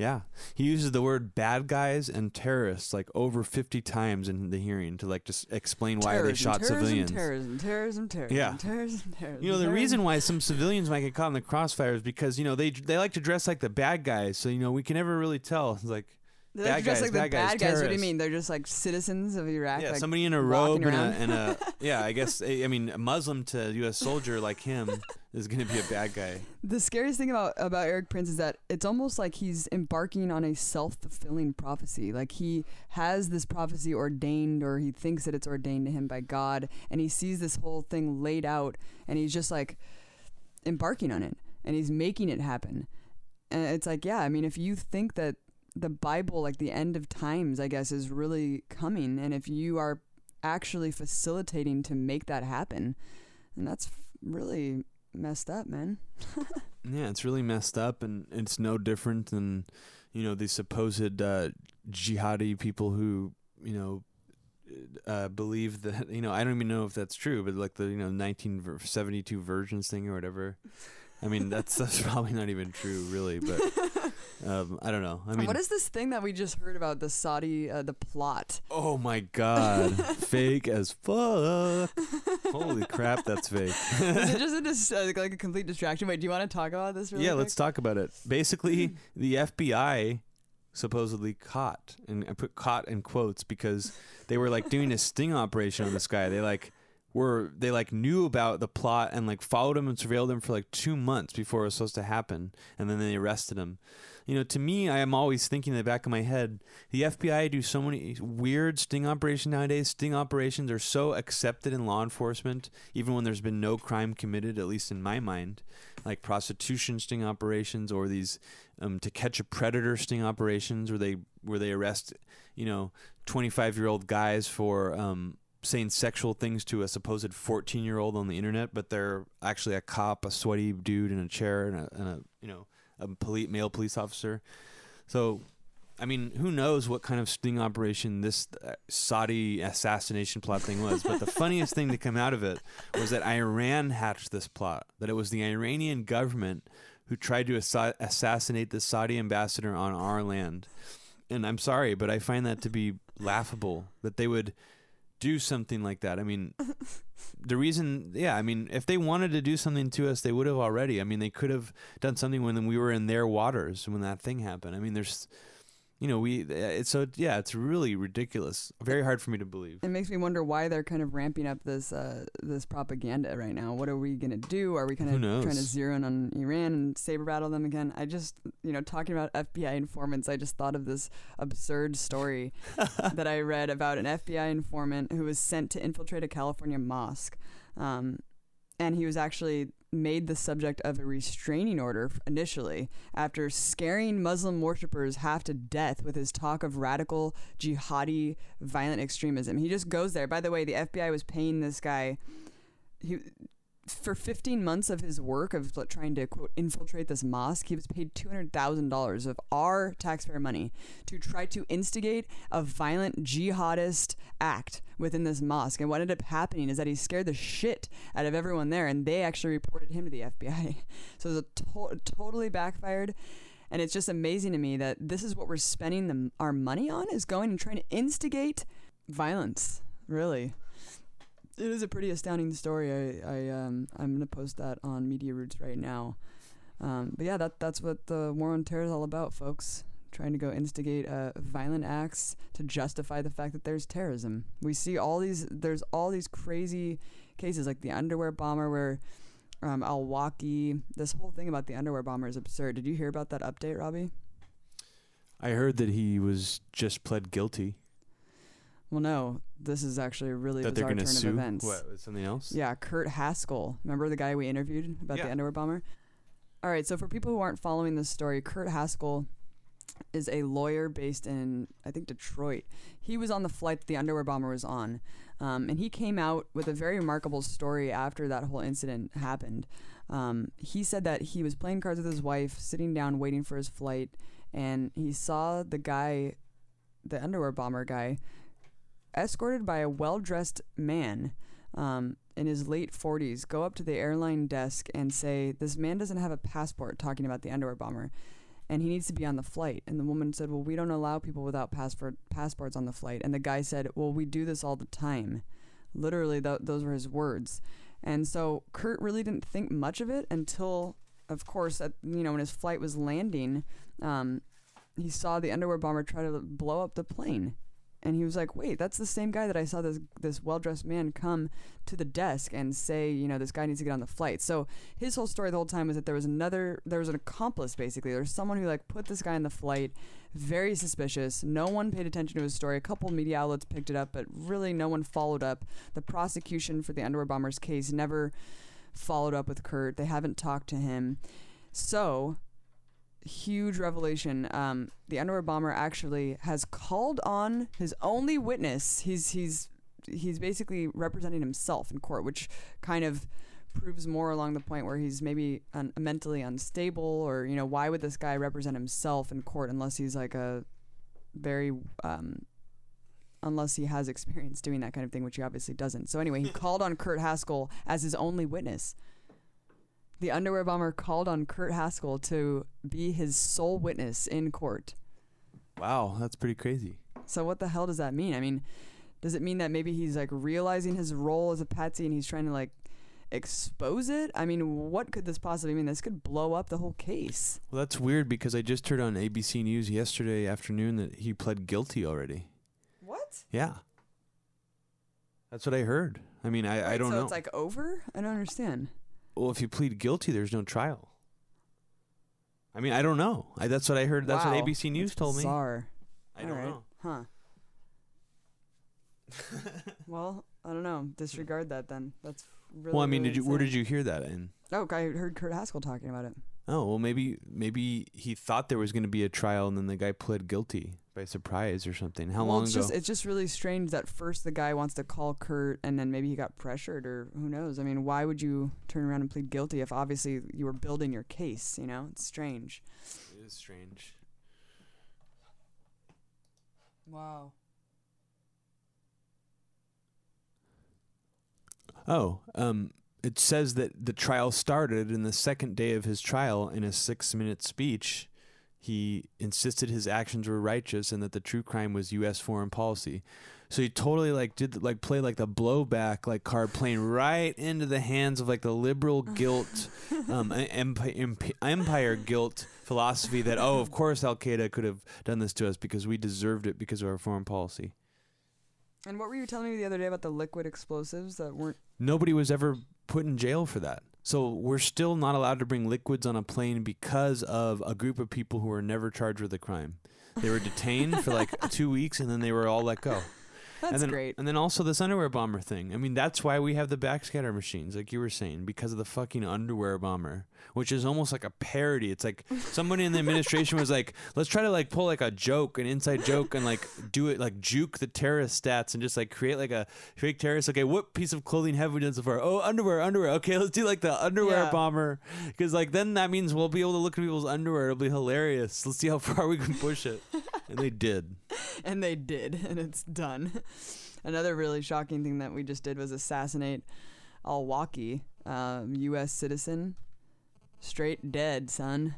yeah, he uses the word bad guys and terrorists like over 50 times in the hearing to like just explain why terrorism, they shot terrorism, civilians. Terrorism, terrorism, terrorism, Yeah. terrorism, terrorism. You know, the terrorism. reason why some civilians might get caught in the crossfire is because, you know, they they like to dress like the bad guys, so you know, we can never really tell. It's like They're bad just guys, like the bad guys, bad guys. What do you mean? They're just like citizens of Iraq. yeah, like, somebody in a robe and a, and a (laughs) yeah, I guess I mean a Muslim to US soldier like him is going to be a bad guy. The scariest thing about about Erik Prince is that it's almost like he's embarking on a self fulfilling prophecy. Like he has this prophecy ordained, or he thinks that it's ordained to him by God, and he sees this whole thing laid out, and he's just like embarking on it, and he's making it happen. And it's like, yeah, I mean, if you think that the Bible, like the end of times, I guess, is really coming, and if you are actually facilitating to make that happen, and that's really messed up, man. (laughs) Yeah, it's really messed up, and it's no different than, you know, the supposed uh, jihadi people who, you know, uh, believe that (laughs) you know I don't even know if that's true, but like the you know 1972 virgins thing or whatever. I mean that's that's (laughs) probably not even true, really. But um, I don't know. I mean, what is this thing that we just heard about the Saudi uh, the plot? oh my (laughs) god, fake as fuck! Holy crap, that's fake. Is it (laughs) just a dis- uh, like a complete distraction? Wait, do you want to talk about this? Really yeah, quick? let's talk about it. Basically, the FBI supposedly caught, and I put caught in quotes because they were like doing a sting operation on this guy. They like were they like knew about the plot and like followed him and surveilled him for like two months before it was supposed to happen, and then they arrested him. You know, to me, I am always thinking in the back of my head, the FBI do so many weird sting operations nowadays. Sting operations are so accepted in law enforcement, even when there's been no crime committed, at least in my mind, like prostitution sting operations or these um, to catch a predator sting operations, where they where they arrest, you know, 25 year old guys for um, saying sexual things to a supposed 14 year old on the internet, but they're actually a cop, a sweaty dude in a chair, and a, and a you know a police, male police officer. So, I mean, who knows what kind of sting operation this uh, Saudi assassination plot thing was? But the (laughs) funniest thing to come out of it was that Iran hatched this plot. That it was the Iranian government who tried to assa- assassinate the Saudi ambassador on our land. And I'm sorry, but I find that to be laughable that they would do something like that. I mean, (laughs) the reason, yeah, I mean, if they wanted to do something to us, they would have already. I mean, they could have done something when we were in their waters when that thing happened. I mean, there's, you know, we, it's so, yeah, it's really ridiculous. Very hard for me to believe. It makes me wonder why they're kind of ramping up this uh, this propaganda right now. What are we gonna do? Are we kind of trying to zero in on Iran and saber rattle them again? I just, you know, talking about FBI informants, I just thought of this absurd story (laughs) that I read about an FBI informant who was sent to infiltrate a California mosque, um, and he was actually made the subject of a restraining order initially after scaring Muslim worshippers half to death with his talk of radical jihadi violent extremism. He just goes there. By the way, the FBI was paying this guy he for 15 months of his work of trying to quote infiltrate this mosque, he was paid $200,000 of our taxpayer money to try to instigate a violent jihadist act within this mosque. And what ended up happening is that he scared the shit out of everyone there, and they actually reported him to the FBI. (laughs) So it to- totally backfired. And it's just amazing to me that this is what we're spending the, our money on is going and trying to instigate violence. Really, it is a pretty astounding story. I, I um I'm gonna post that on Media Roots right now. Um, but yeah, that that's what the war on terror is all about, folks. Trying to go instigate uh, violent acts to justify the fact that there's terrorism. We see all these. There's all these crazy cases like the underwear bomber, where um, Al-Awlaki. This whole thing about the underwear bomber is absurd. Did you hear about that update, Robbie? I heard that he was just pled guilty. Well, no. This is actually a really that they're bizarre going to turn sue. of events. What? Something else? Yeah, Kurt Haskell. Remember the guy we interviewed about Yeah. the underwear bomber? All right, so for people who aren't following this story, Kurt Haskell is a lawyer based in, I think, Detroit. He was on the flight that the underwear bomber was on. Um, and he came out with a very remarkable story after that whole incident happened. Um, he said that he was playing cards with his wife, sitting down, waiting for his flight, and he saw the guy, the underwear bomber guy, escorted by a well dressed man um, in his late 40s go up to the airline desk and say, This man doesn't have a passport, talking about the underwear bomber, and he needs to be on the flight. And the woman said, Well, we don't allow people without passport passports on the flight. And the guy said, Well, we do this all the time. Literally, th- those were his words. And so Kurt really didn't think much of it until, of course, at, you know, when his flight was landing, um, he saw the underwear bomber try to blow up the plane. And he was like, "Wait, that's the same guy that I saw this this well dressed man come to the desk and say, you know, this guy needs to get on the flight." So his whole story the whole time was that there was another, there was an accomplice basically. There was someone who like put this guy on the flight. Very suspicious. No one paid attention to his story. A couple media outlets picked it up, but really no one followed up. The prosecution for the underwear bombers case never followed up with Kurt. They haven't talked to him. So huge revelation. Um, the underwear bomber actually has called on his only witness. He's he's he's basically representing himself in court, which kind of proves more along the point where he's maybe un- mentally unstable, or you know, why would this guy represent himself in court unless he's like a very um, unless he has experience doing that kind of thing, which he obviously doesn't. So anyway, he (laughs) called on Kurt Haskell as his only witness. The underwear bomber called on Kurt Haskell to be his sole witness in court. Wow, that's pretty crazy. So what the hell does that mean? I mean, does it mean that maybe he's like realizing his role as a patsy and he's trying to like expose it? I mean, what could this possibly mean? This could blow up the whole case. Well, that's weird because I just heard on ABC News yesterday afternoon that he pled guilty already. What? Yeah. That's what I heard. I mean, I, I don't so know. So it's like over? I don't understand. Well, if you plead guilty, there's no trial. I mean, I don't know. I, that's what I heard. That's Wow. what ABC News That's told me. Bizarre. I don't Alright. know. Huh. (laughs) well, I don't know. Disregard that then. That's really. well, I mean, really did you? Where did you hear that in? Oh, I heard Kurt Haskell talking about it. Oh, well, maybe maybe he thought there was going to be a trial, and then the guy pled guilty by surprise or something. How well, long it's ago? Just, it's just really strange that first the guy wants to call Kurt, and then maybe he got pressured, or who knows? I mean, why would you turn around and plead guilty if obviously you were building your case? You know, it's strange. it is strange. Wow. Oh, um, it says that the trial started in the second day of his trial. In a six-minute speech, he insisted his actions were righteous and that the true crime was U.S. foreign policy. So he totally like did like play like the blowback like card playing right into the hands of like the liberal (laughs) guilt, um, empire, empire guilt philosophy that oh of course Al Qaeda could have done this to us because we deserved it because of our foreign policy. And what were you telling me the other day about the liquid explosives that weren't? nobody was ever put in jail for that. So we're still not allowed to bring liquids on a plane because of a group of people who were never charged with a crime. They were detained for like two weeks and then they were all let go. That's and then, great. And then also this underwear bomber thing. I mean, that's why we have the backscatter machines, like you were saying, because of the fucking underwear bomber, which is almost like a parody. It's like somebody in the administration was like, let's try to like pull like a joke, an inside joke, and like do it like juke the terrorist stats and just like create like a fake terrorist. Okay, what piece of clothing have we done so far? Oh, underwear, underwear. Okay, let's do like the underwear Yeah. bomber, because like then that means we'll be able to look at people's underwear. It'll be hilarious. Let's see how far we can push it. And they did. (laughs) and they did, and it's done. (laughs) Another really shocking thing that we just did was assassinate Al-Awlaki, um, U.S. citizen. Straight dead, son.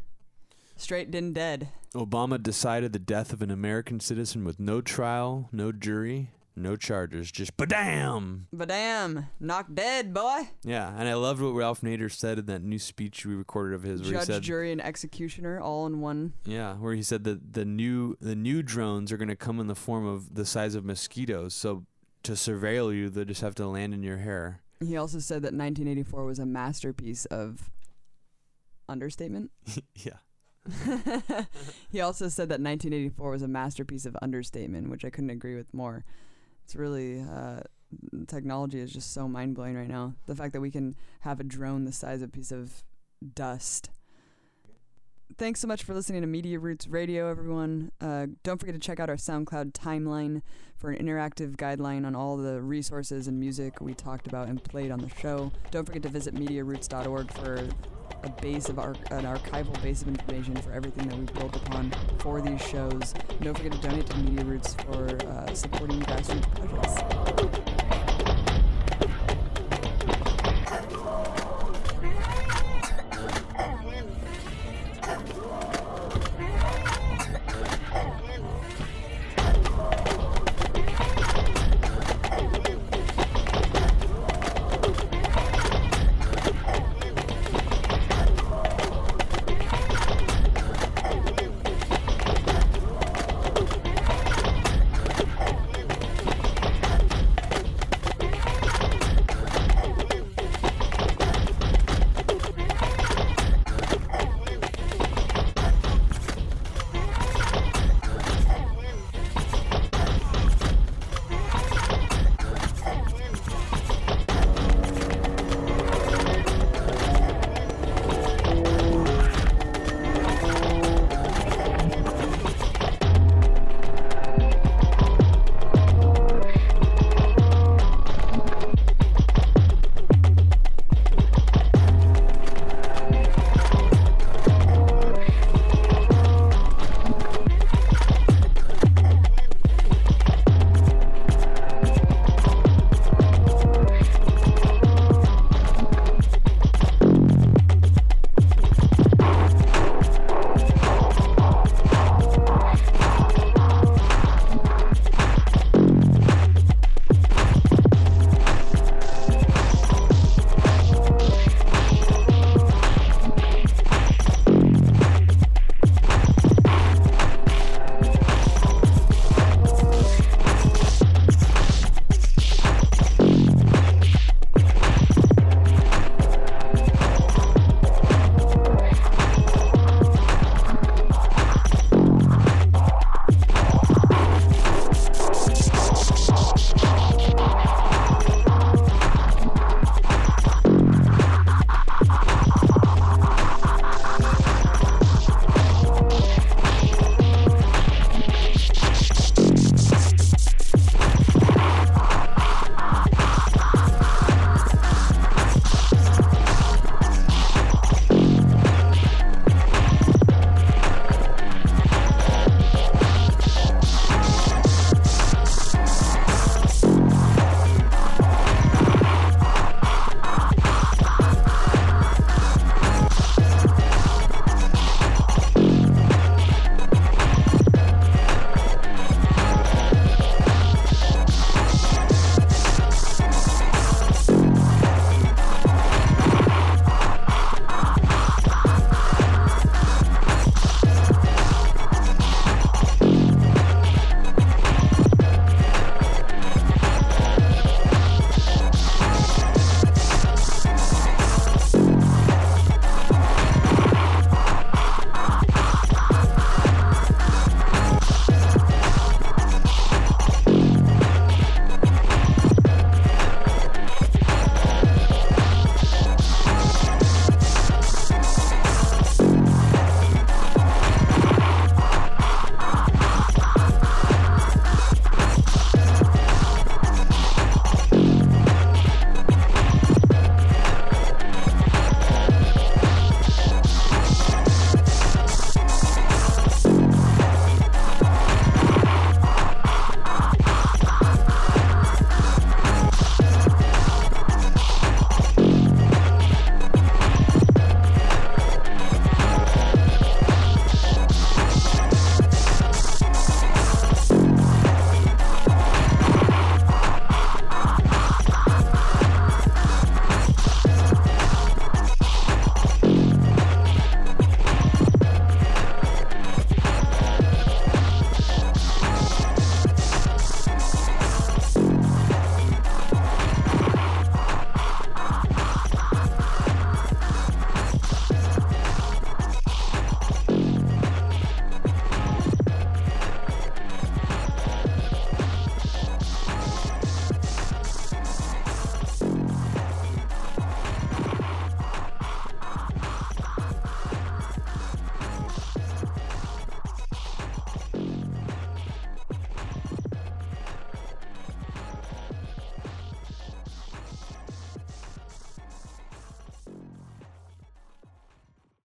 Straight didn't dead. Obama decided the death of an American citizen with no trial, no jury, no charges, just badam. But damn, knocked dead, boy. Yeah, and I loved what Ralph Nader said in that new speech we recorded of his, where he Judge, said, jury, and executioner all in one. yeah, where he said that the new the new drones are going to come in the form of the size of mosquitoes. So to surveil you, they just have to land in your hair. He also said that 1984 was a masterpiece of understatement. (laughs) yeah. (laughs) he also said that 1984 was a masterpiece of understatement, which I couldn't agree with more. It's really uh, technology is just so mind blowing right now. The fact that we can have a drone the size of a piece of dust. Thanks so much for listening to Media Roots Radio, everyone. Uh, don't forget to check out our SoundCloud timeline for an interactive guideline on all the resources and music we talked about and played on the show. Don't forget to visit MediaRoots.org for a base of an archival base of information for everything that we've built upon for these shows. And don't forget to donate to Media Roots for uh, supporting grassroots projects.